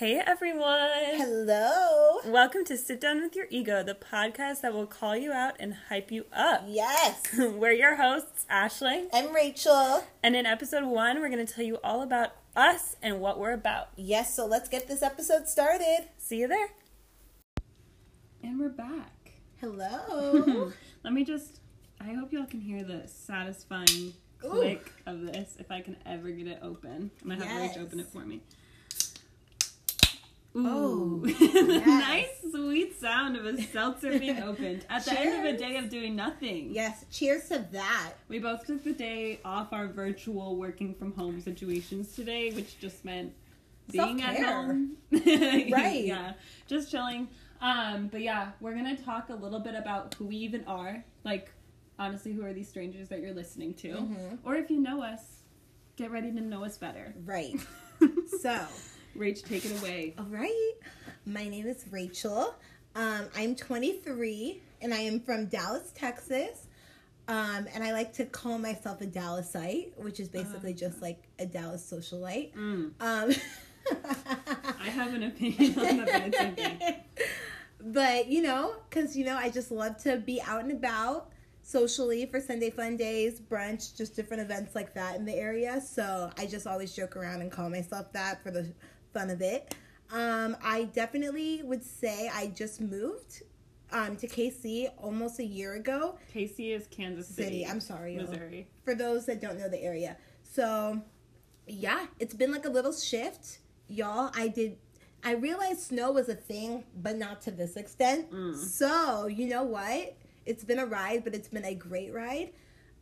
Hey everyone! Hello. Welcome to Sit Down with Your Ego, the podcast that will call you out and hype you up. Yes. We're your hosts, Ashley. I'm Rachel. And in episode one, we're going to tell you all about us and what we're about. Yes, so let's get this episode started. See you there. And we're back. Hello. Let me just, I hope y'all can hear the satisfying click of this if I can ever get it open. I'm going to have yes. Rach open it for me. Ooh. Oh, yes. nice, sweet sound of a seltzer being opened at the end of a day of doing nothing. Yes, cheers to that. We both took the day off our virtual working from home situations today, which just meant being Self-care. at home. right. yeah, just chilling. Um, but yeah, we're gonna talk a little bit about who we even are. Like, honestly, who are these strangers that you're listening to? Mm-hmm. Or if you know us, get ready to know us better. Right. so Rach, take it away. All right. My name is Rachel. Um, I'm 23 and I am from Dallas, Texas. Um, and I like to call myself a Dallasite, which is basically uh, just like a Dallas socialite. Mm. Um, I have an opinion on the bed But, you know, because, you know, I just love to be out and about socially for Sunday fun days, brunch, just different events like that in the area. So I just always joke around and call myself that for the fun of it. Um, I definitely would say I just moved um, to KC almost a year ago. KC is Kansas City. City I'm sorry, Missouri. For those that don't know the area, so yeah, it's been like a little shift, y'all. I did. I realized snow was a thing, but not to this extent. Mm. So you know what? It's been a ride, but it's been a great ride.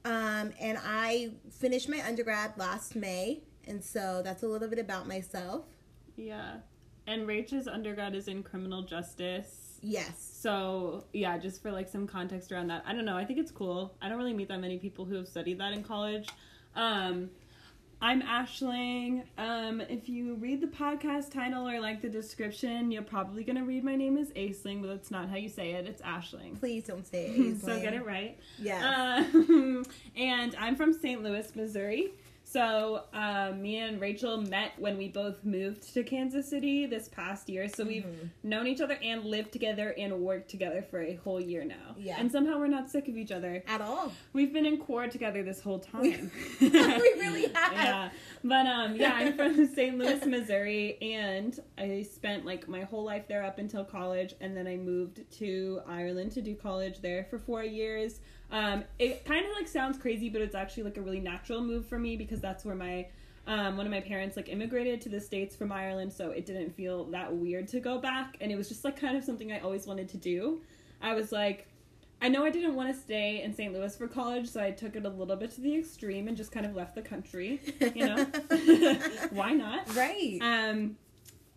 Um, and I finished my undergrad last May, and so that's a little bit about myself. Yeah. And Rachel's undergrad is in criminal justice. Yes. So, yeah, just for like some context around that. I don't know. I think it's cool. I don't really meet that many people who have studied that in college. Um, I'm Ashling. Um, if you read the podcast title or like the description, you're probably gonna read my name is Aisling, but that's not how you say it. It's Ashling. Please don't say it. so get it right. Yeah. Uh, and I'm from St. Louis, Missouri. So, um, me and Rachel met when we both moved to Kansas City this past year. So, we've mm-hmm. known each other and lived together and worked together for a whole year now. Yeah. And somehow we're not sick of each other. At all. We've been in core together this whole time. we really have. Yeah. But, um, yeah, I'm from St. Louis, Missouri, and I spent like my whole life there up until college. And then I moved to Ireland to do college there for four years. Um, it kind of like sounds crazy, but it's actually like a really natural move for me because that's where my um, one of my parents like immigrated to the states from Ireland, so it didn't feel that weird to go back, and it was just like kind of something I always wanted to do. I was like, I know I didn't want to stay in St. Louis for college, so I took it a little bit to the extreme and just kind of left the country. You know, why not? Right. Um,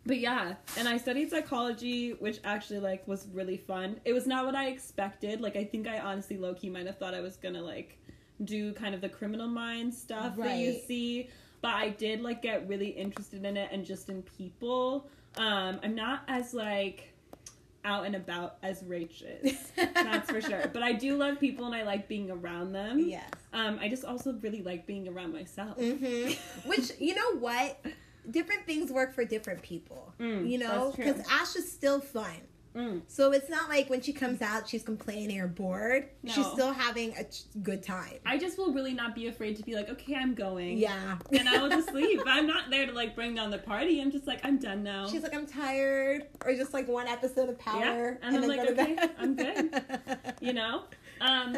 but yeah and i studied psychology which actually like was really fun it was not what i expected like i think i honestly low-key might have thought i was gonna like do kind of the criminal mind stuff right. that you see but i did like get really interested in it and just in people um i'm not as like out and about as Rach is. That's for sure. But I do love people and I like being around them. Yes. Um, I just also really like being around myself. Mm-hmm. Which, you know what? Different things work for different people. Mm, you know, because Ash is still fun. Mm. So it's not like when she comes out, she's complaining or bored. No. She's still having a good time. I just will really not be afraid to be like, okay, I'm going. Yeah. And I will just leave. I'm not there to like bring down the party. I'm just like, I'm done now. She's like, I'm tired. Or just like one episode of Power. Yeah. And, and I'm like, okay, I'm good. You know? Um,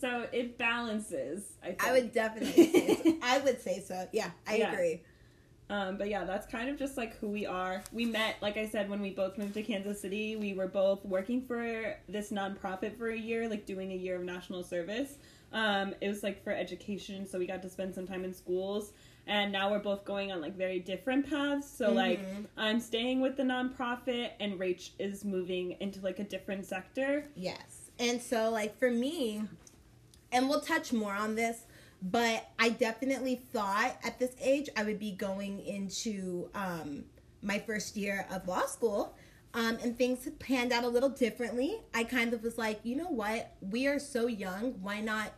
so it balances. I, I would definitely say so. I would say so. Yeah, I yeah. agree. Um, but yeah, that's kind of just like who we are. We met, like I said, when we both moved to Kansas City. We were both working for this nonprofit for a year, like doing a year of national service. Um, it was like for education, so we got to spend some time in schools. And now we're both going on like very different paths. So mm-hmm. like I'm staying with the nonprofit, and Rach is moving into like a different sector. Yes, and so like for me, and we'll touch more on this but I definitely thought at this age I would be going into um, my first year of law school. Um, and things panned out a little differently. I kind of was like, you know what? We are so young. Why not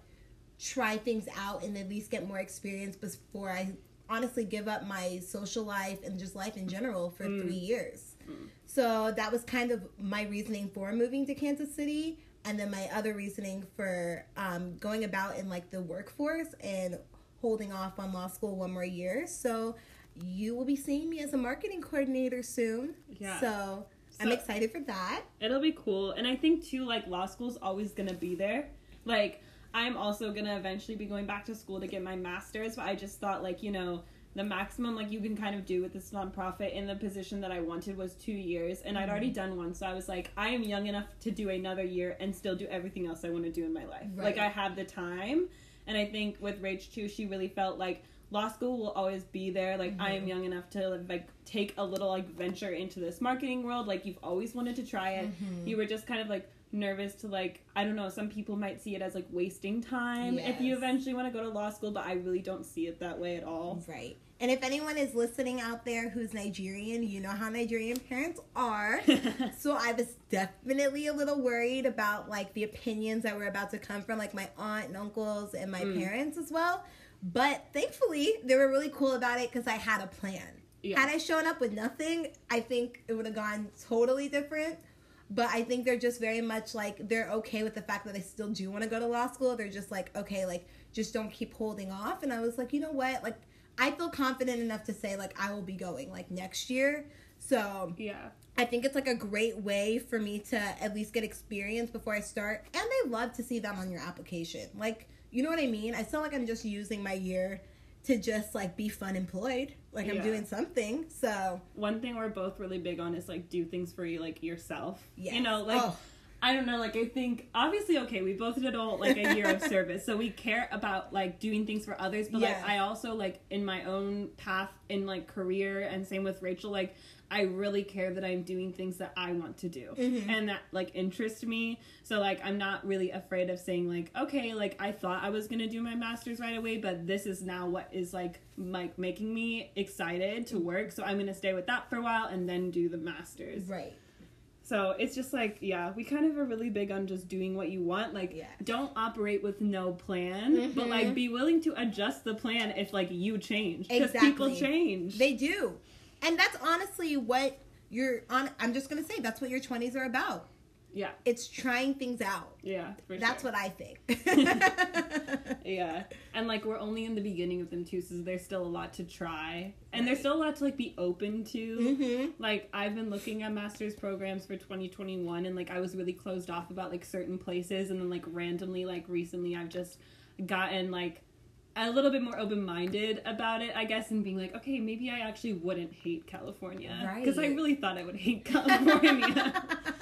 try things out and at least get more experience before I honestly give up my social life and just life in general for Mm. three years. So that was kind of my reasoning for moving to Kansas City. And then my other reasoning for um, going about in like the workforce and holding off on law school one more year. So you will be seeing me as a marketing coordinator soon. Yeah. So, I'm excited for that. It'll be cool. And I think too, like law school's always gonna be there. Like I'm also gonna eventually be going back to school to get my master's, but I just thought like, you know, the maximum like you can kind of do with this nonprofit in the position that I wanted was two years and I'd already mm-hmm. done one. So I was like, I am young enough to do another year and still do everything else I want to do in my life. Like I have the time. And I think with Rach too, she really felt like law school will always be there. Like I am mm-hmm. young enough to like take a little like venture into this marketing world. Like you've always wanted to try it. Mm-hmm. You were just kind of like nervous to like I don't know. Some people might see it as like wasting time if you eventually want to go to law school, but I really don't see it that way at all. Right. And if anyone is listening out there who's Nigerian, you know how Nigerian parents are. so I was definitely a little worried about like the opinions that were about to come from like my aunt and uncles and my Mm. parents as well. But thankfully, they were really cool about it because I had a plan. Yeah. Had I shown up with nothing, I think it would have gone totally different. But I think they're just very much like they're okay with the fact that I still do want to go to law school. They're just like, okay, like just don't keep holding off. And I was like, you know what? Like I feel confident enough to say like I will be going like next year. So yeah. I think it's like a great way for me to at least get experience before I start. And they love to see them on your application. Like, you know what I mean? I feel like I'm just using my year to just like be fun employed. Like I'm Yeah. doing something. So One thing we're both really big on is like do things for you like yourself. Yes. You know, like Oh. I don't know, like I think obviously okay, we both did all like a year of service, so we care about like doing things for others. But like I also like in my own path in like career and same with Rachel, like I really care that I'm doing things that I want to do Mm-hmm. and that like interest me. So like I'm not really afraid of saying like okay, like I thought I was gonna do my masters right away, but this is now what is like like making me excited to work. So I'm gonna stay with that for a while and then do the masters. right. So it's just like, yeah, we kind of are really big on just doing what you want. Like, Yeah. don't operate with no plan, but Mhm. like be willing to adjust the plan if like you change. Because people change. They do. And that's honestly what you're on I'm just gonna say that's what your twenties are about. Yeah, It's trying things out. yeah, for That's sure. what I think. Yeah, and like we're only in the beginning of them too, so there's still a lot to try, and there's still a lot to like be open to. mm-hmm. Like I've been looking at master's programs for 2021 and like I was really closed off about like certain places and then like randomly like recently I've just gotten like a little bit more open-minded about it I guess and being like okay maybe I actually wouldn't hate California because I really thought I would hate California.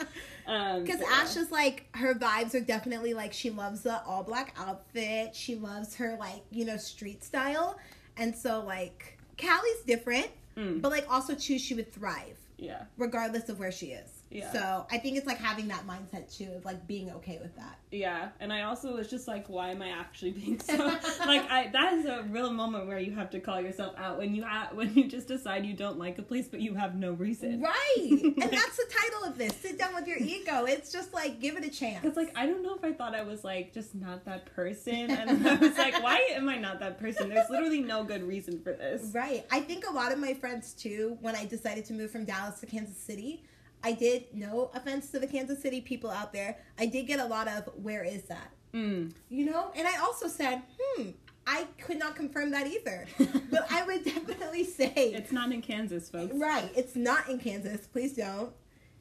um, Because but Ash is like her vibes are definitely like she loves the all black outfit. She loves her like you know street style, and so like Callie's different, Mm. but like also too she would thrive yeah. regardless of where she is. Yeah. So I think it's like having that mindset too of like being okay with that. Yeah, and I also was just like, why am I actually being so like? I that is a real moment where you have to call yourself out when you when you just decide you don't like a place, but you have no reason. Right, and that's the title of this. Sit down with your ego. It's just like give it a chance. It's like I don't know if I thought I was like just not that person, and I was like, why am I not that person? There's literally no good reason for this. Right. I think a lot of my friends too, when I decided to move from Dallas to Kansas City, I did, no offense to the Kansas City people out there, I did get a lot of, where is that? Mm. You know? And I also said, hmm, I could not confirm that either. but I would definitely say, It's not in Kansas, folks. right, it's not in Kansas. Please don't.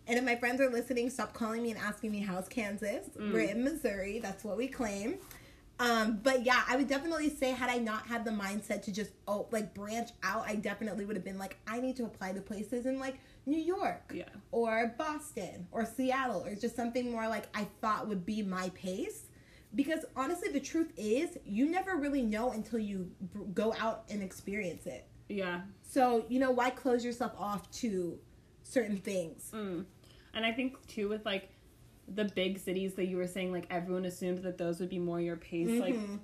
And if my friends are listening, stop calling me and asking me how's Kansas. Mm. We're in Missouri. That's what we claim. Um, but yeah, I would definitely say had I not had the mindset to just oh like branch out, I definitely would have been like, I need to apply to places and like New York Yeah. or Boston or Seattle or just something more like I thought would be my pace. Because honestly, the truth is, you never really know until you go out and experience it. Yeah. So, you know, why close yourself off to certain things? Mm. And I think too with like the big cities that you were saying, like everyone assumed that those would be more your pace. Like Mhm.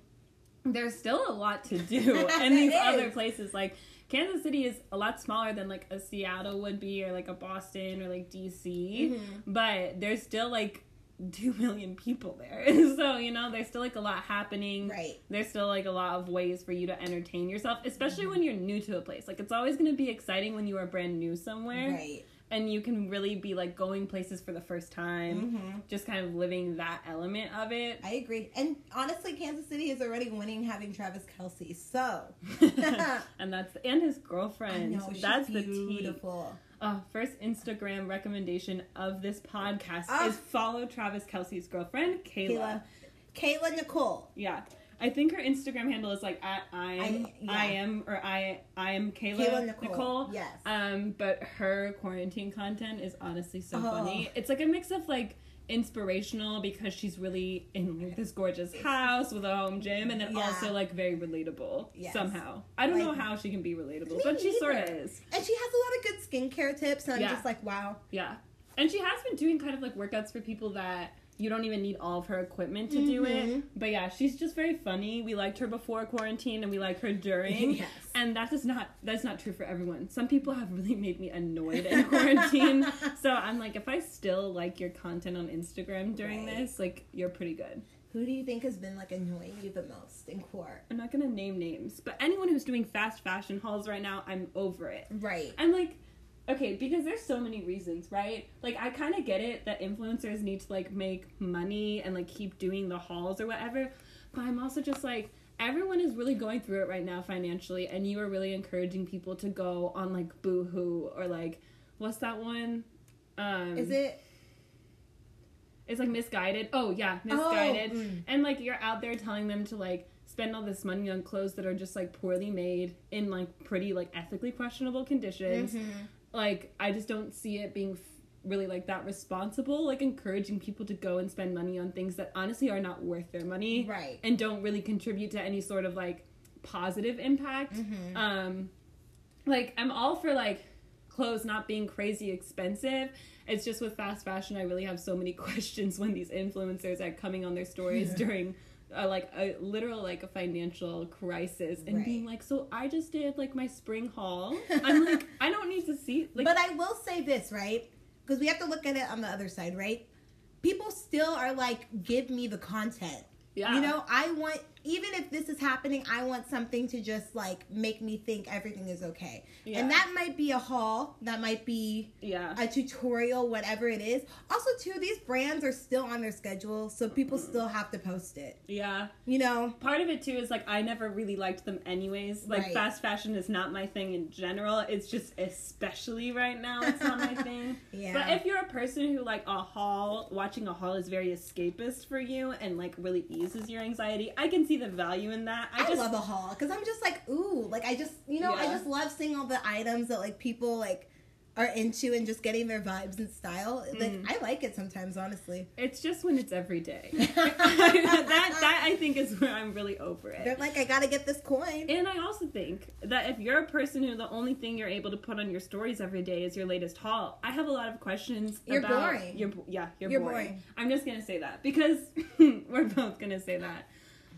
there's still a lot to do in these It other places. Like Kansas City is a lot smaller than like a Seattle would be, or like a Boston, or like DC. Mhm. But there's still like two million people there. so, you know, there's still like a lot happening. Right. There's still like a lot of ways for you to entertain yourself, especially when you're new to a place. Like it's always gonna be exciting when you are brand new somewhere. Right. And you can really be like going places for the first time, Mm-hmm. just kind of living that element of it. I agree. And honestly, Kansas City is already winning having Travis Kelce. So and that's and his girlfriend I know she's that's the tea. beautiful. Oh, first Instagram recommendation of this podcast Ah. is follow Travis Kelce's girlfriend, Kayla. Kayla, Kayla Nicole. Yeah. I think her Instagram handle is like at I am I- yeah. I am or I I am Kayla, Kayla Nicole. Nicole. Yes. Um, but her quarantine content is honestly so Oh. funny. It's like a mix of like inspirational because she's really in like this gorgeous house with a home gym and then Yeah. also like very relatable Yes. somehow. I don't know how she can be relatable, but she sort of is. And she has a lot of good skincare tips, and I'm just like, wow. Yeah. And she has been doing kind of like workouts for people that you don't even need all of her equipment to do it. Mhm. But yeah, she's just very funny. We liked her before quarantine and we like her during. Yes. And that is just not that's not true for everyone. Some people have really made me annoyed in quarantine. so I'm like if I still like your content on Instagram during Right. this, like you're pretty good. Who do you think has been like annoying you the most in court? I'm not gonna name names, but anyone who's doing fast fashion hauls right now, I'm over it. Right. I'm like, okay, because there's so many reasons, right? Like, I kind of get it that influencers need to like make money and like keep doing the hauls or whatever. But I'm also just like, everyone is really going through it right now financially, and you are really encouraging people to go on like Boohoo or like, what's that one? Um, Is it? It's like Missguided. Oh yeah, Missguided. Oh. And like you're out there telling them to like spend all this money on clothes that are just like poorly made in like pretty like ethically questionable conditions. Mhm. Like I just don't see it being f- really like that responsible. Like encouraging people to go and spend money on things that honestly are not worth their money Right. and don't really contribute to any sort of like positive impact. Mhm. Um, like I'm all for like clothes not being crazy expensive. It's just with fast fashion, I really have so many questions when these influencers are coming on their stories during. Uh, like a literal like a financial crisis and Right. being like so i just did like my spring haul i'm like i don't need to see like but I will say this, right? Because we have to look at it on the other side, right? People still are like, give me the content. yeah You know, I want, even if this is happening, I want something to just like make me think everything is okay. Yeah. And that might be a haul, that might be yeah a tutorial, whatever it is. Also, too, these brands are still on their schedule, so people still have to post it. yeah You know? part of it too is like I never really liked them anyways. Like Right. fast fashion is not my thing in general. It's just especially right now it's not my thing. Yeah. But if you're a person who like a haul, watching a haul is very escapist for you and like really eases your anxiety, I can see the value in that. I, I, just love a haul because I'm just like, ooh, like I just, you know, I just love seeing all the items that like people like are into and just getting their vibes and style. Like Mm. I like it sometimes, honestly. it's just when it's every day. that that I think is where I'm really over it. They're like, I gotta get this coin. And I also think that if you're a person who the only thing you're able to put on your stories every day is your latest haul, I have a lot of questions. You're about, boring. You're yeah, you're, You're boring. boring. I'm just gonna say that because we're both gonna say that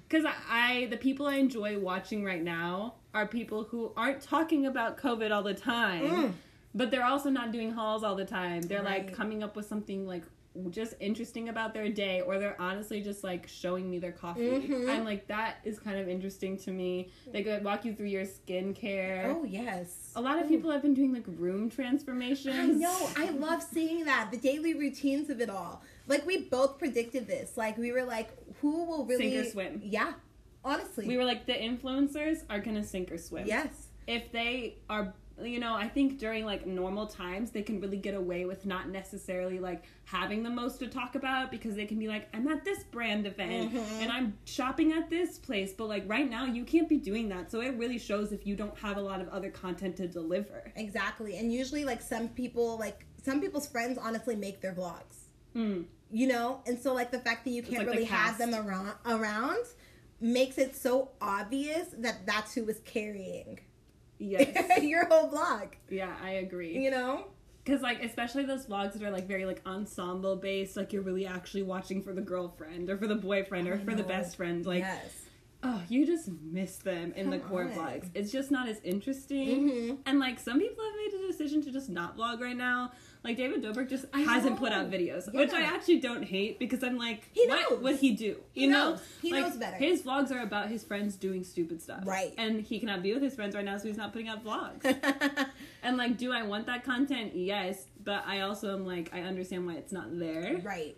because I, I the people I enjoy watching right now are people who aren't talking about COVID all the time, Mm. but they're also not doing hauls all the time. They're like coming up with something like just interesting about their day or they're honestly just like showing me their coffee Mhm. i'm like that is kind of interesting to me they could walk you through your skincare Oh yes. a lot of people have been doing like room transformations I know. I love seeing that the daily routines of it all. Like we both predicted this. Like we were like, who will really Sink or swim. Yeah, honestly. we were like the influencers are gonna sink or swim yes. if they are you know i think during like normal times they can really get away with not necessarily like having the most to talk about because they can be like i'm at this brand event Mhm. and i'm shopping at this place but like right now you can't be doing that so it really shows if you don't have a lot of other content to deliver Exactly. And usually, like some people, like some people's friends, honestly make their vlogs. Mm. You know, and so like the fact that you can't like really have them around around makes it so obvious that that's who was carrying yes your whole vlog. yeah i agree You know. because like especially those vlogs that are like very like ensemble based like you're really actually watching for the girlfriend or for the boyfriend or I for the best friend like yes. oh, you just miss them in the core on. vlogs. It's just not as interesting. Mhm. And like some people have made a decision to just not vlog right now. Like David Dobrik just I hasn't put out videos, which I actually don't hate because I'm like, He what knows. would he do? He you know, knows. He like, knows better. His vlogs are about his friends doing stupid stuff, Right. And he cannot be with his friends right now, so he's not putting out vlogs. and like, do I want that content? Yes, but I also am like, I understand why it's not there. right.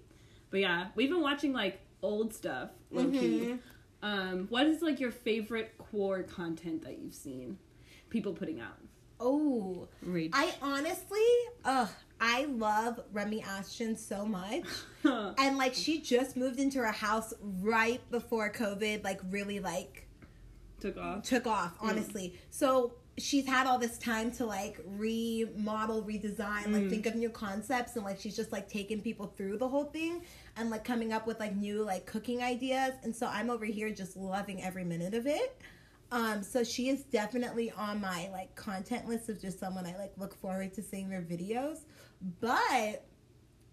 But yeah, we've been watching like old stuff, low key. Mhm. Um, what is like your favorite core content that you've seen people putting out? Oh, Reach. I honestly, ugh, I love Remi Ashten so much. And like she just moved into her house right before COVID like really like Took off. took off, honestly. So she's had all this time to like remodel, redesign, like Mm. think of new concepts and like she's just like taking people through the whole thing and like coming up with like new like cooking ideas. And so I'm over here just loving every minute of it. Um, so she is definitely on my like content list of just someone I like look forward to seeing their videos. But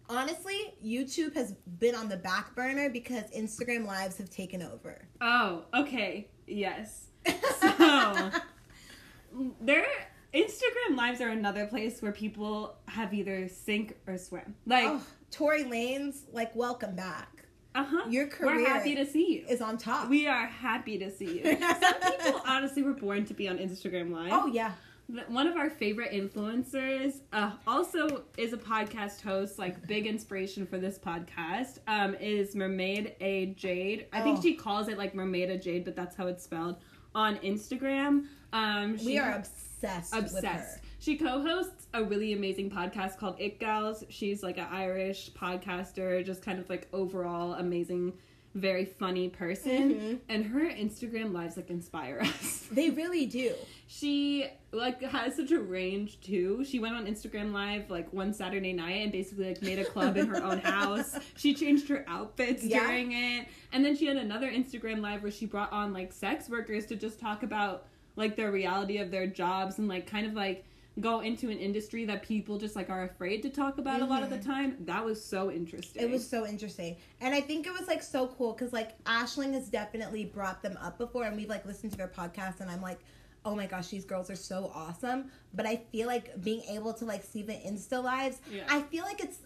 honestly, YouTube has been on the back burner because Instagram lives have taken over. Oh, okay. Yes. So there Instagram lives are another place where people have either sink or swim. Like, oh, Tory Lanez like welcome back uh-huh. your We're career happy to see you. is on top. we are happy to see you. Some people honestly were born to be on Instagram Live. oh yeah, one of our favorite influencers uh, also is a podcast host like big inspiration for this podcast um, is mermaid a jade i think Oh. she calls it like mermaid a jade but that's how it's spelled on instagram um, we are obsessed, obsessed she co-hosts a really amazing podcast called it gals she's like an irish podcaster just kind of like overall amazing very funny person Mhm. and her instagram lives like inspire us They really do. she like has such a range too. She went on Instagram live like one Saturday night and basically like made a club in her own house. She changed her outfits Yeah. during it. And then she had another Instagram live where she brought on like sex workers to just talk about like the reality of their jobs and like kind of like go into an industry that people just like are afraid to talk about a lot of the time. That was so interesting. Mm-hmm. It was so interesting. And I think it was like so cool because like Ashling has definitely brought them up before and we've like listened to their podcast and I'm like, oh my gosh, these girls are so awesome. But I feel like being able to like see the Insta lives, Yeah. I feel like it's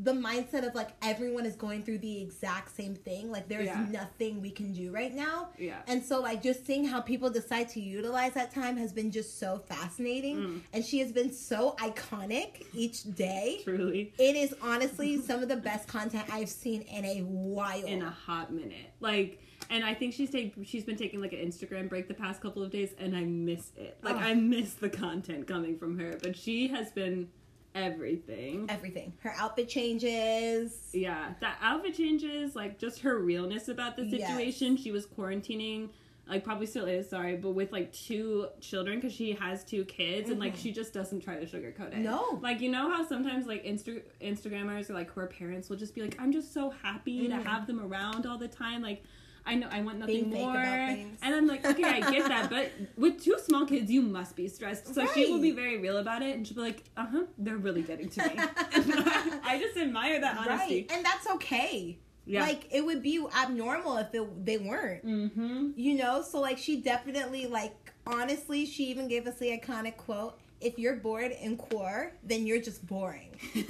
the mindset of like everyone is going through the exact same thing. Like there's Yeah. nothing we can do right now. Yeah. And so like just seeing how people decide to utilize that time has been just so fascinating. Mm. And she has been so iconic each day. Truly. It is honestly some of the best content I've seen in a while. in a hot minute. Like, and I think she's take she's been taking like an Instagram break the past couple of days, and I miss it. Like, Oh. I miss the content coming from her, but she has been everything. Everything. Her outfit changes. Yeah, that outfit changes, like just her realness about the Yes. situation. She was quarantining, like probably still is, sorry, but with like two children because she has two kids, and like she just doesn't try to sugarcoat it. Mm-hmm. No. like you know how sometimes like Insta- Instagrammers or like her parents will just be like, "I'm just so happy Mhm. to have them around all the time," like. I know I want nothing more, and I'm like, okay, I get that, but with two small kids, you must be stressed. So she will be very real about it, and she'll be like, uh huh, they're really getting to me. I just admire that honesty. Right. And that's okay. Yeah. Like it would be abnormal if it, they weren't. mm-hmm. You know? So like she definitely like honestly, she even gave us the iconic quote, if you're bored in core, then you're just boring.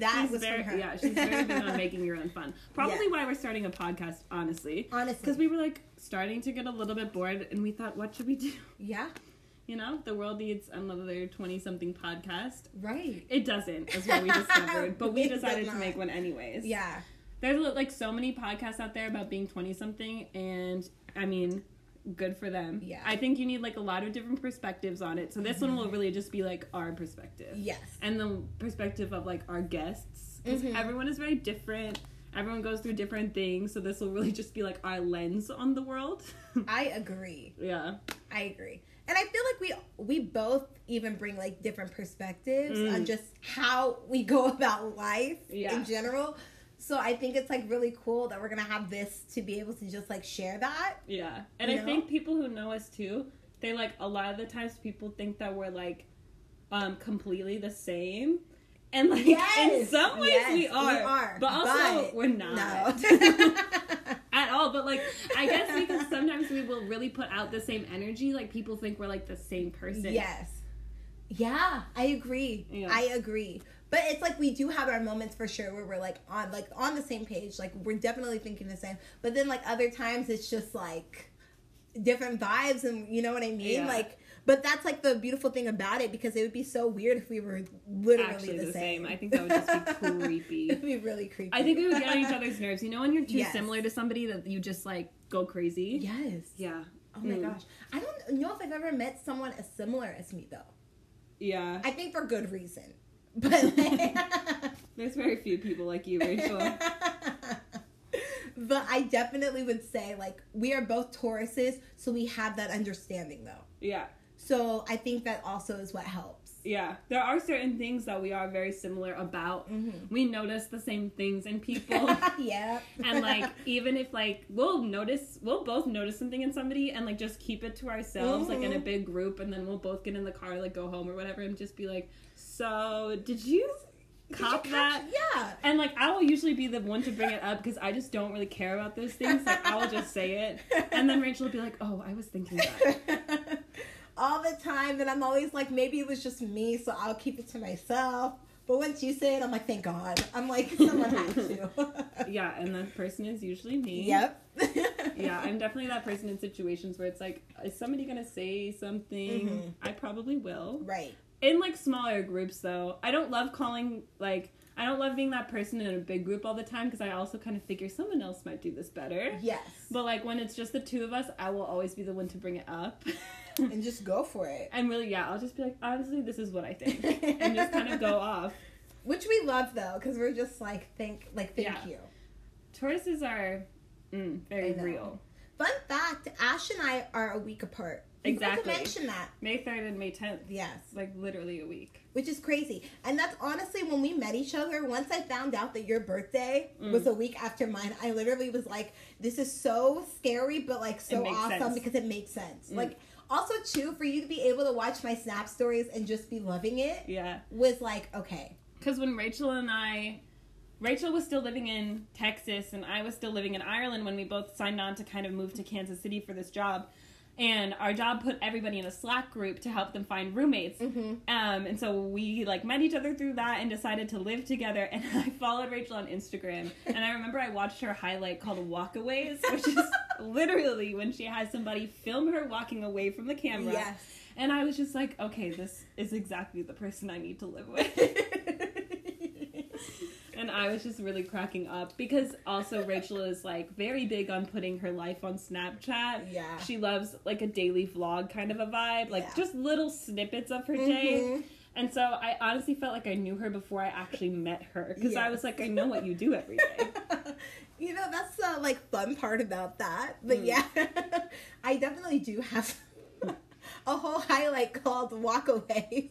That she's was very, from her. Yeah, she's very big on making your own fun. Probably Yeah. why we're starting a podcast, honestly. Honestly. Because we were like starting to get a little bit bored and we thought, what should we do? Yeah. You know, the world needs another 20 something podcast. Right. It doesn't, is what we discovered. But we decided to make one anyways. Yeah. There's like so many podcasts out there about being 20 something, and I mean, good for them. Yeah. I think you need like a lot of different perspectives on it. So this one will really just be like our perspective. Yes. and the perspective of like our guests because Mhm. everyone is very different everyone goes through different things so this will really just be like our lens on the world I agree. yeah I agree. And I feel like we we both even bring like different perspectives Mm. on just how we go about life Yeah. in general. So I think it's like really cool that we're gonna have this to be able to just like share that. yeah and i know? think people who know us too they like a lot of the times people think that we're like um completely the same and like in some ways yes, we, we are, are, but also but we're not No. at all but like I guess because sometimes we will really put out the same energy, like people think we're like the same person. Yes. Yeah, I agree. Yeah. I agree. But it's like we do have our moments for sure where we're like on like on the same page. Like we're definitely thinking the same. But then like other times it's just like different vibes and you know what I mean? Yeah. Like but that's like the beautiful thing about it because it would be so weird if we were literally Actually, the, the same. same. I think that would just be creepy. It'd be really creepy. I think we would get on each other's nerves. You know, when you're too Yes. similar to somebody that you just like go crazy. Yes. Yeah. Oh my Mm. gosh. I don't know if I've ever met someone as similar as me though. Yeah. I think for good reason. But like, There's very few people like you, Rachel. but I definitely would say like we are both Tauruses, so we have that understanding though. yeah. So I think that also is what helps. Yeah. There are certain things that we are very similar about. Mhm. We notice the same things in people. yeah. and like even if like we'll notice we'll both notice something in somebody and like just keep it to ourselves like in a Mhm. big group and then we'll both get in the car like go home or whatever and just be like so did you cop that Yeah. and like I will usually be the one to bring it up because I just don't really care about those things. Like I will just say it, and then Rachel will be like, "Oh, I was thinking that." All the time, that I'm always like, maybe it was just me, so I'll keep it to myself. But once you say it, I'm like, thank God. I'm like, someone had to. Yeah, and that person is usually me. Yep. Yeah, I'm definitely that person in situations where it's like, is somebody gonna say something? Mhm. I probably will. right. In like smaller groups, though, I don't love calling like I don't love being that person in a big group all the time because I also kind of figure someone else might do this better. Yes. But like when it's just the two of us, I will always be the one to bring it up. and just go for it. and really, yeah, I'll just be like, honestly, this is what I think, and just kind of go off. Which we love though, because we're just like, thank, like, thank Yeah. you. Tauruses are mm, very real. Fun fact: Ash and I are a week apart. Exactly. To mention that, May third and May tenth. yes, Like literally a week. which is crazy. And that's honestly when we met each other. Once I found out that your birthday Mm. was a week after mine, I literally was like, "This is so scary, but like so awesome sense. because it makes sense." Mm. Like also too, for you to be able to watch my Snap stories and just be loving it Yeah. was like, okay, Because when Rachel and I, Rachel was still living in Texas and I was still living in Ireland when we both signed on to kind of move to Kansas City for this job. And our job put everybody in a Slack group to help them find roommates. Mhm. Um, and so we like met each other through that and decided to live together. And I followed Rachel on Instagram. And I remember I watched her highlight called Walkaways, which is literally when she has somebody film her walking away from the camera. yes. And I was just like, okay, this is exactly the person I need to live with. And I was just really cracking up because also Rachel is like very big on putting her life on Snapchat. Yeah. She loves like a daily vlog kind of a vibe, like Yeah. just little snippets of her day. Mhm. And so I honestly felt like I knew her before I actually met her because I was like, I know what you do every day. you know that's the like fun part about that but Mm. yeah i definitely do have a whole highlight called walkaways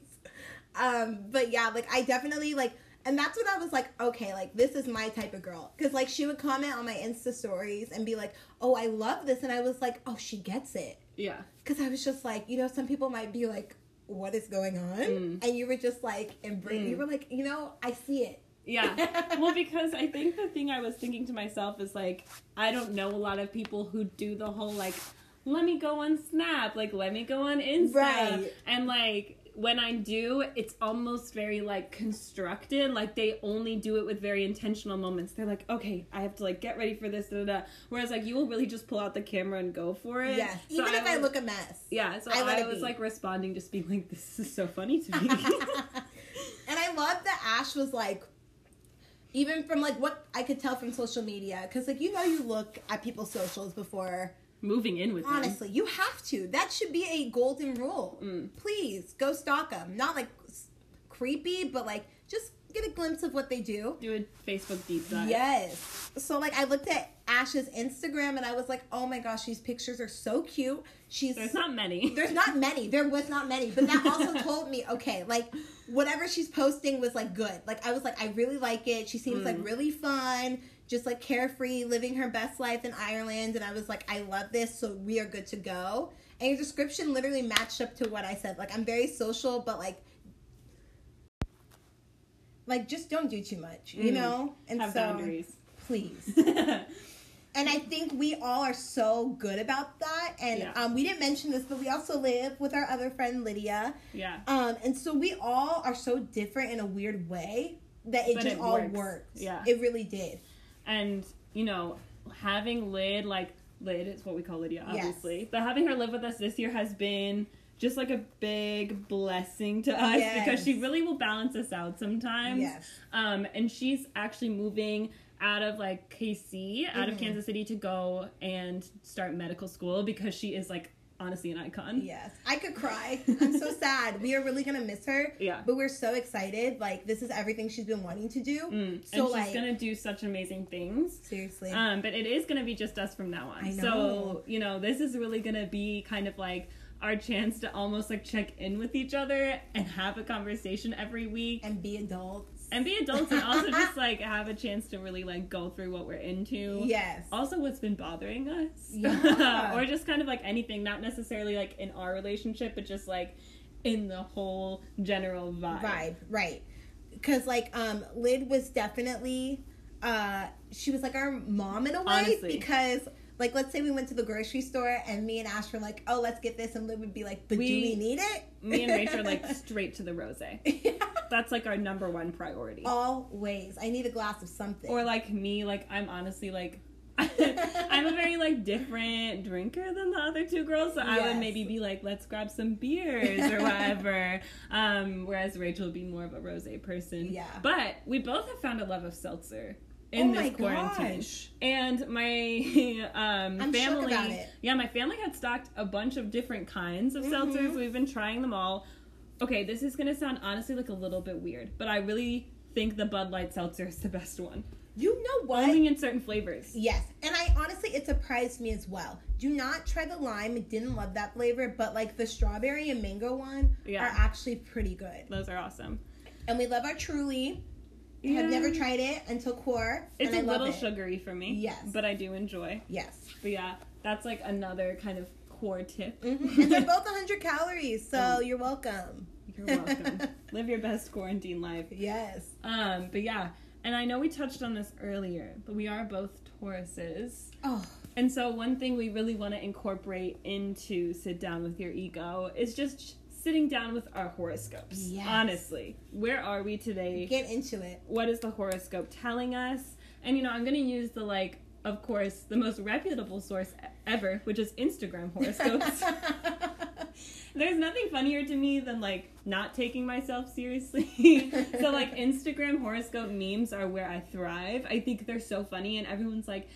um but yeah like i definitely like and that's when i was like okay like this is my type of girl because like she would comment on my insta stories and be like oh i love this and i was like oh she gets it Yeah. because i was just like you know some people might be like what is going on Mm. and you were just like embrace you Mm. were like you know i see it Yeah. well, because I think the thing I was thinking to myself is like, I don't know a lot of people who do the whole like, let me go on Snap, like let me go on Insta, Right. and like when I do, it's almost very like constructed. Like they only do it with very intentional moments. They're like, okay, I have to like get ready for this, da da. da. Whereas like you will really just pull out the camera and go for it. yes So even if i look a mess yeah. So I I, was be. like responding, just being like, this is so funny to me. and I love that Ash was like, even from like what I could tell from social media, because like you know you look at people's socials before. Moving in with them. Honestly, you have to. That should be a golden rule. Mm. Please go stalk them. Not like creepy, but like just get a glimpse of what they do. Do a Facebook deep dive. Yes. So like I looked at Ash's Instagram and I was like, oh my gosh, these pictures are so cute. She's There's not many. there's not many. There was not many, but that also told me, okay, like whatever she's posting was like good. Like I was like, I really like it. She seems like Mm. really fun, just like carefree, living her best life in Ireland. And I was like, I love this, so we are good to go. And your description literally matched up to what I said. Like I'm very social, but like like just don't do too much, you Mm. know? And have so boundaries. please. And I think we all are so good about that. And Yeah. um, we didn't mention this, but we also live with our other friend Lydia. Yeah. Um, and so we all are so different in a weird way that it But just it all works. worked. Yeah. It really did. And you know having lyd like lyd is what we call lydia Yes. obviously but having her live with us this year has been just like a big blessing to us because she really will balance us out sometimes Yes. um and she's actually moving out of like kc out of Mhm. kansas city to go and start medical school because she is like honestly an icon Yes. I could cry. I'm so sad. We are really gonna miss her. Yeah. But we're so excited. Like this is everything she's been wanting to do. Mm. So and like she's gonna do such amazing things seriously. Um, but it is going to be just us from now on. I know. So, you know, this is really going to be kind of like our chance to almost like check in with each other and have a conversation every week and be adults. And be adults and also just like have a chance to really like go through what we're into. Yes. Also, what's been bothering us. Yeah. or just kind of like anything, not necessarily like in our relationship, but just like in the whole general vibe. vibe, right? Because like um, Lyd was definitely uh, she was like our mom in a way Honestly. because. Like, let's say we went to the grocery store and me and Ash were like, "Oh, let's get this," and Lyd would be like, "But do We- we need it?" Me and Rachel are like straight to the rosé. That's like our number one priority. Always, I need a glass of something. Or like me, like I'm honestly like I'm a very like different drinker than the other two girls, so I would maybe be like, let's grab some beers or whatever. um, whereas Rachel would be more of a rosé person. Yeah. But we both have found a love of seltzer in oh this quarantine. gosh. And my um, family, yeah, my family had stocked a bunch of different kinds of Mhm. seltzers. We've been trying them all. Okay, this is gonna sound honestly like a little bit weird, but I really think the Bud Light seltzer is the best one. You know what? Only in certain flavors. Yes, and I honestly, it surprised me as well. Do not try the lime; didn't love that flavor, but like the strawberry and mango one Yeah. are actually pretty good. Those are awesome. And we love our Truly. I have never tried it until core. It's a little it. sugary for me. Yes. But I do enjoy. Yes, But yeah, that's like another kind of core tip. Mhm. and they're both 100 calories, so Mm. you're welcome. You're welcome. Live your best quarantine life. Yes. Um, but yeah, and I know we touched on this earlier, but we are both Tauruses. Oh, And so one thing we really want to incorporate into sit down with your ego is just sitting down with our horoscopes. Yes. Honestly, where are we today? get into it. what is the horoscope telling us? And you know, I'm going to use the like, of course, the most reputable source ever, which is Instagram horoscopes. There's nothing funnier to me than like not taking myself seriously. so like Instagram horoscope memes are where I thrive. I think they're so funny and everyone's like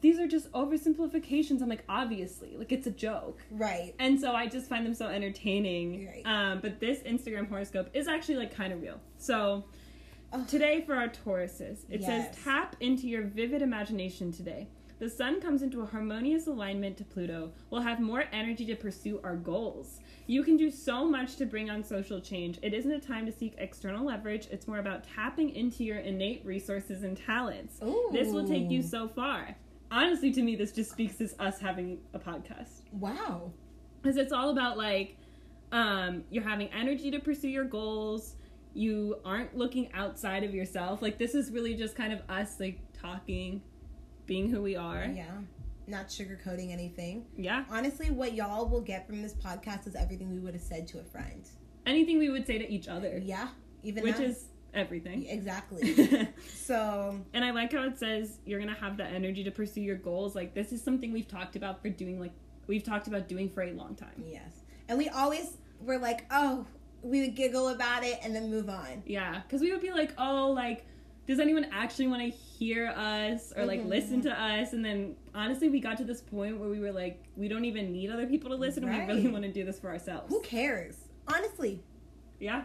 these are just oversimplifications. I'm like obviously, like it's a joke. right. And so I just find them so entertaining. Right. Um, but this Instagram horoscope is actually like kind of real. So Oh. today for our Tauruses, it Yes. says tap into your vivid imagination today. The sun comes into a harmonious alignment to Pluto. We'll have more energy to pursue our goals. You can do so much to bring on social change. It isn't a time to seek external leverage. It's more about tapping into your innate resources and talents. This will take you so far. Honestly, to me, this just speaks as us having a podcast Wow. because it's all about like um you're having energy to pursue your goals you aren't looking outside of yourself like this is really just kind of us like talking being who we are Yeah. Not sugarcoating anything. yeah Honestly, what y'all will get from this podcast is everything we would have said to a friend. anything we would say to each other Yeah. Even which that. is everything exactly. so and i like how it says you're gonna have the energy to pursue your goals like this is something we've talked about for doing like we've talked about doing for a long time yes, and we always were like, oh, we would giggle about it and then move on. Yeah, because we would be like, oh, like, does anyone actually want to hear us or like Mhm. listen to us? And then honestly, we got to this point where we were like, we don't even need other people to listen. and We really want to do this for ourselves. Who cares? Honestly, Yeah,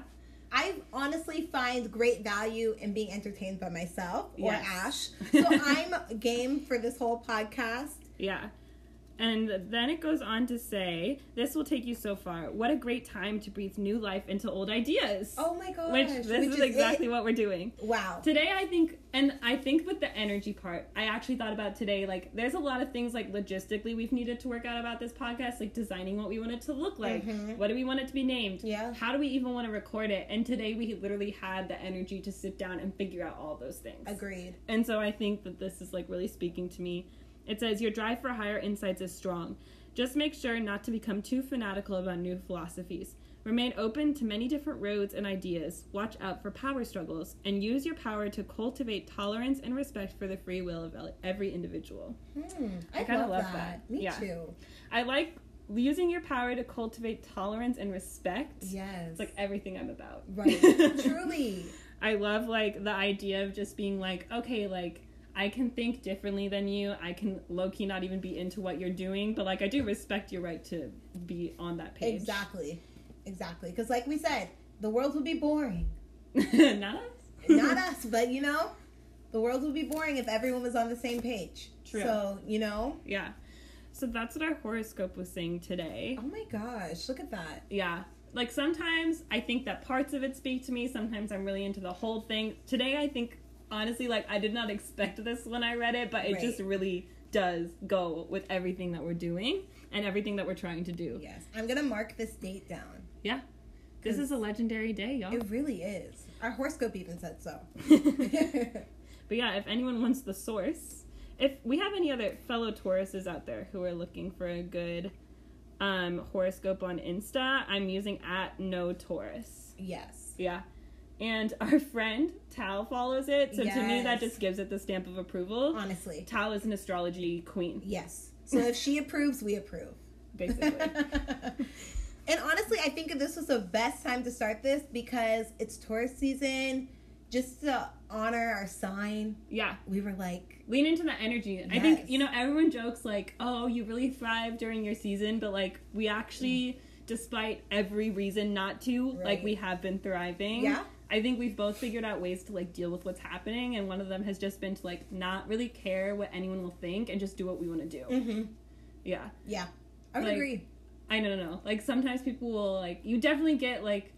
I honestly find great value in being entertained by myself or Yes. Ash. So I'm game for this whole podcast. yeah. And then it goes on to say, this will take you so far. What a great time to breathe new life into old ideas. Oh my gosh. Which this is exactly it. what we're doing. Wow. Today, I think, and I think with the energy part, I actually thought about today, like, there's a lot of things, like, logistically we've needed to work out about this podcast, like designing what we want it to look like. Mhm. What do we want it to be named? Yeah. How do we even want to record it? And today, we literally had the energy to sit down and figure out all those things. Agreed. And so I think that this is, like, really speaking to me. It says, Your drive for higher insights is strong. Just make sure not to become too fanatical about new philosophies. Remain open to many different roads and ideas. Watch out for power struggles and use your power to cultivate tolerance and respect for the free will of every individual. Hmm, I, kinda love, love that. that. Me Yeah. too. I like using your power to cultivate tolerance and respect. Yes. It's like everything I'm about. right. Truly. I love like the idea of just being like, okay, like I can think differently than you. I can low key not even be into what you're doing, but like I do respect your right to be on that page. Exactly. Exactly. Because, like we said, the world would be boring. not us. Not us, but you know, the world would be boring if everyone was on the same page. True. So, you know, Yeah. So that's what our horoscope was saying today. oh my gosh, look at that. Yeah. Like sometimes I think that parts of it speak to me. Sometimes I'm really into the whole thing. Today I think honestly like I did not expect this when I read it, but it Right. just really does go with everything that we're doing and everything that we're trying to do. Yes. I'm going to mark this date down. Yeah. This is a legendary day, y'all. It really is. Our horoscope even said so. but yeah, if anyone wants the source, if we have any other fellow Tauruses out there who are looking for a good um, horoscope on Insta, I'm using at no Taurus. yes. Yeah. And our friend Tal follows it, so to me that just gives it the stamp of approval. Honestly. Tal is an astrology queen, Yes. So if she approves, we approve. basically. and honestly, I think this was the best time to start this because it's Taurus season. Just to honor our sign, yeah. we were like, Lean into that energy. I think, you know, everyone jokes like, oh, you really thrive during your season, but like, we actually, despite every reason not to, like, we have been thriving. Yeah. I think we've both figured out ways to like deal with what's happening, and one of them has just been to like not really care what anyone will think and just do what we want to do. mm-hmm. Yeah. yeah, I would Like- agree. I don't know. Like sometimes people will like you definitely get like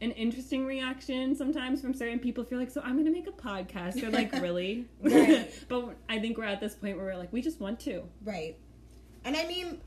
an interesting reaction sometimes from certain people if you're like, so I'm gonna make a podcast. They're like, really? Right. but I think we're at this point where we're like, we just want to. Right. And I mean,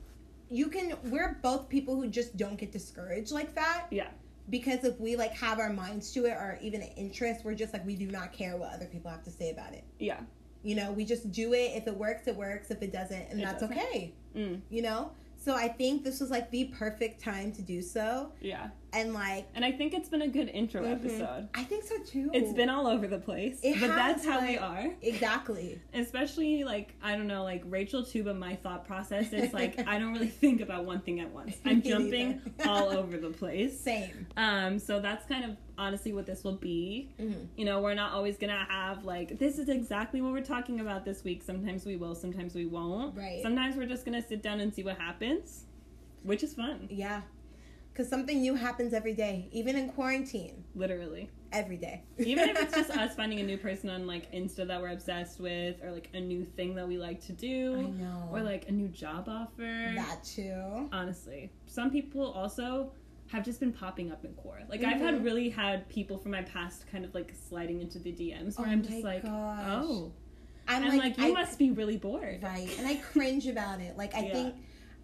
you can, we're both people who just don't get discouraged like that. Yeah. Because if we like have our minds to it or even an interest, we're just like, we do not care what other people have to say about it. Yeah. You know, we just do it. If it works, it works. If it doesn't, and It that's doesn't. okay. Mm. You know? So I think this was like the perfect time to do so. Yeah. And like, And I think it's been a good intro mhm. episode. I think so too. It's been all over the place. It but has, that's how we are. Exactly. Especially like I don't know, like Rachel too, but my thought process is like I don't really think about one thing at once. I'm jumping all over the place. Same. Um, so that's kind of honestly what this will be. Mhm. You know, we're not always gonna have like this is exactly what we're talking about this week. Sometimes we will, sometimes we won't. Right. Sometimes we're just gonna sit down and see what happens, which is fun, Yeah. Because something new happens every day, even in quarantine. literally. Every day. Even if it's just us finding a new person on like Insta that we're obsessed with, or like a new thing that we like to I do, know. or like a new job offer. that too. honestly some people also have just been popping up in core like i've Mhm. had really had people from my past kind of like sliding into the dms where Oh i'm just like gosh. oh I'm and like, like, you I, must be really bored right, and I cringe about it. Like I Yeah. think,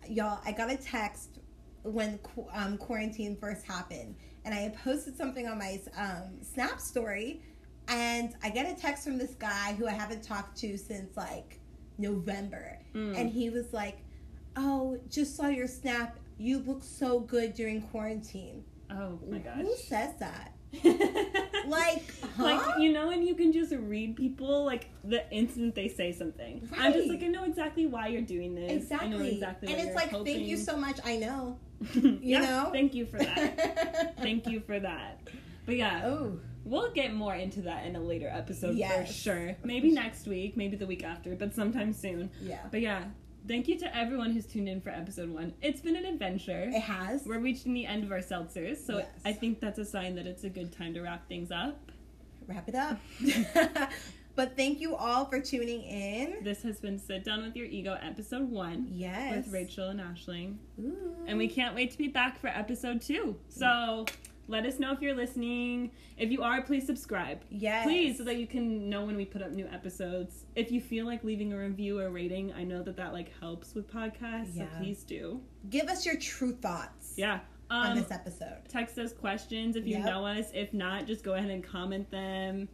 y'all, I got a text when um, quarantine first happened, and I had posted something on my um, Snap story, and I get a text from this guy who I haven't talked to since like November, Mm. and he was like, "Oh, just saw your Snap. You look so good during quarantine." oh my gosh Who says that? Like, huh? like you know and you can just read people like the instant they say something i'm just like i know exactly why you're doing this exactly. i know exactly and it's like, hoping. thank you so much. I know. yeah, know? thank you for that thank you for that but yeah Oh, We'll get more into that in a later episode for sure. Maybe next week, maybe the week after, but sometime soon. yeah. But yeah, thank you to everyone who's tuned in for episode one. It's been an adventure. It has. We're reaching the end of our seltzers, so Yes. I think that's a sign that it's a good time to wrap things up. Wrap it up. but thank you all for tuning in. This has been Sit Down with Your Ego, episode one, Yes. with Rachel and Ashling. Ooh. And we can't wait to be back for episode two. So let us know if you're listening. If you are, please subscribe. Yes. Please, so that you can know when we put up new episodes. If you feel like leaving a review or rating, I know that that like helps with podcasts. Yeah. So please do. Give us your true thoughts Yeah. on Um, this episode. text us questions if you Yep. know us. If not, just go ahead and comment them.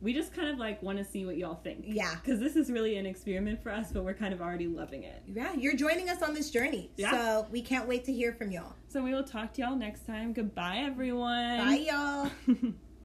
We just kind of like want to see what y'all think. Yeah. Because this is really an experiment for us, but we're kind of already loving it. Yeah, you're joining us on this journey. Yeah. So we can't wait to hear from y'all. So we will talk to y'all next time. Goodbye, everyone. Bye, y'all.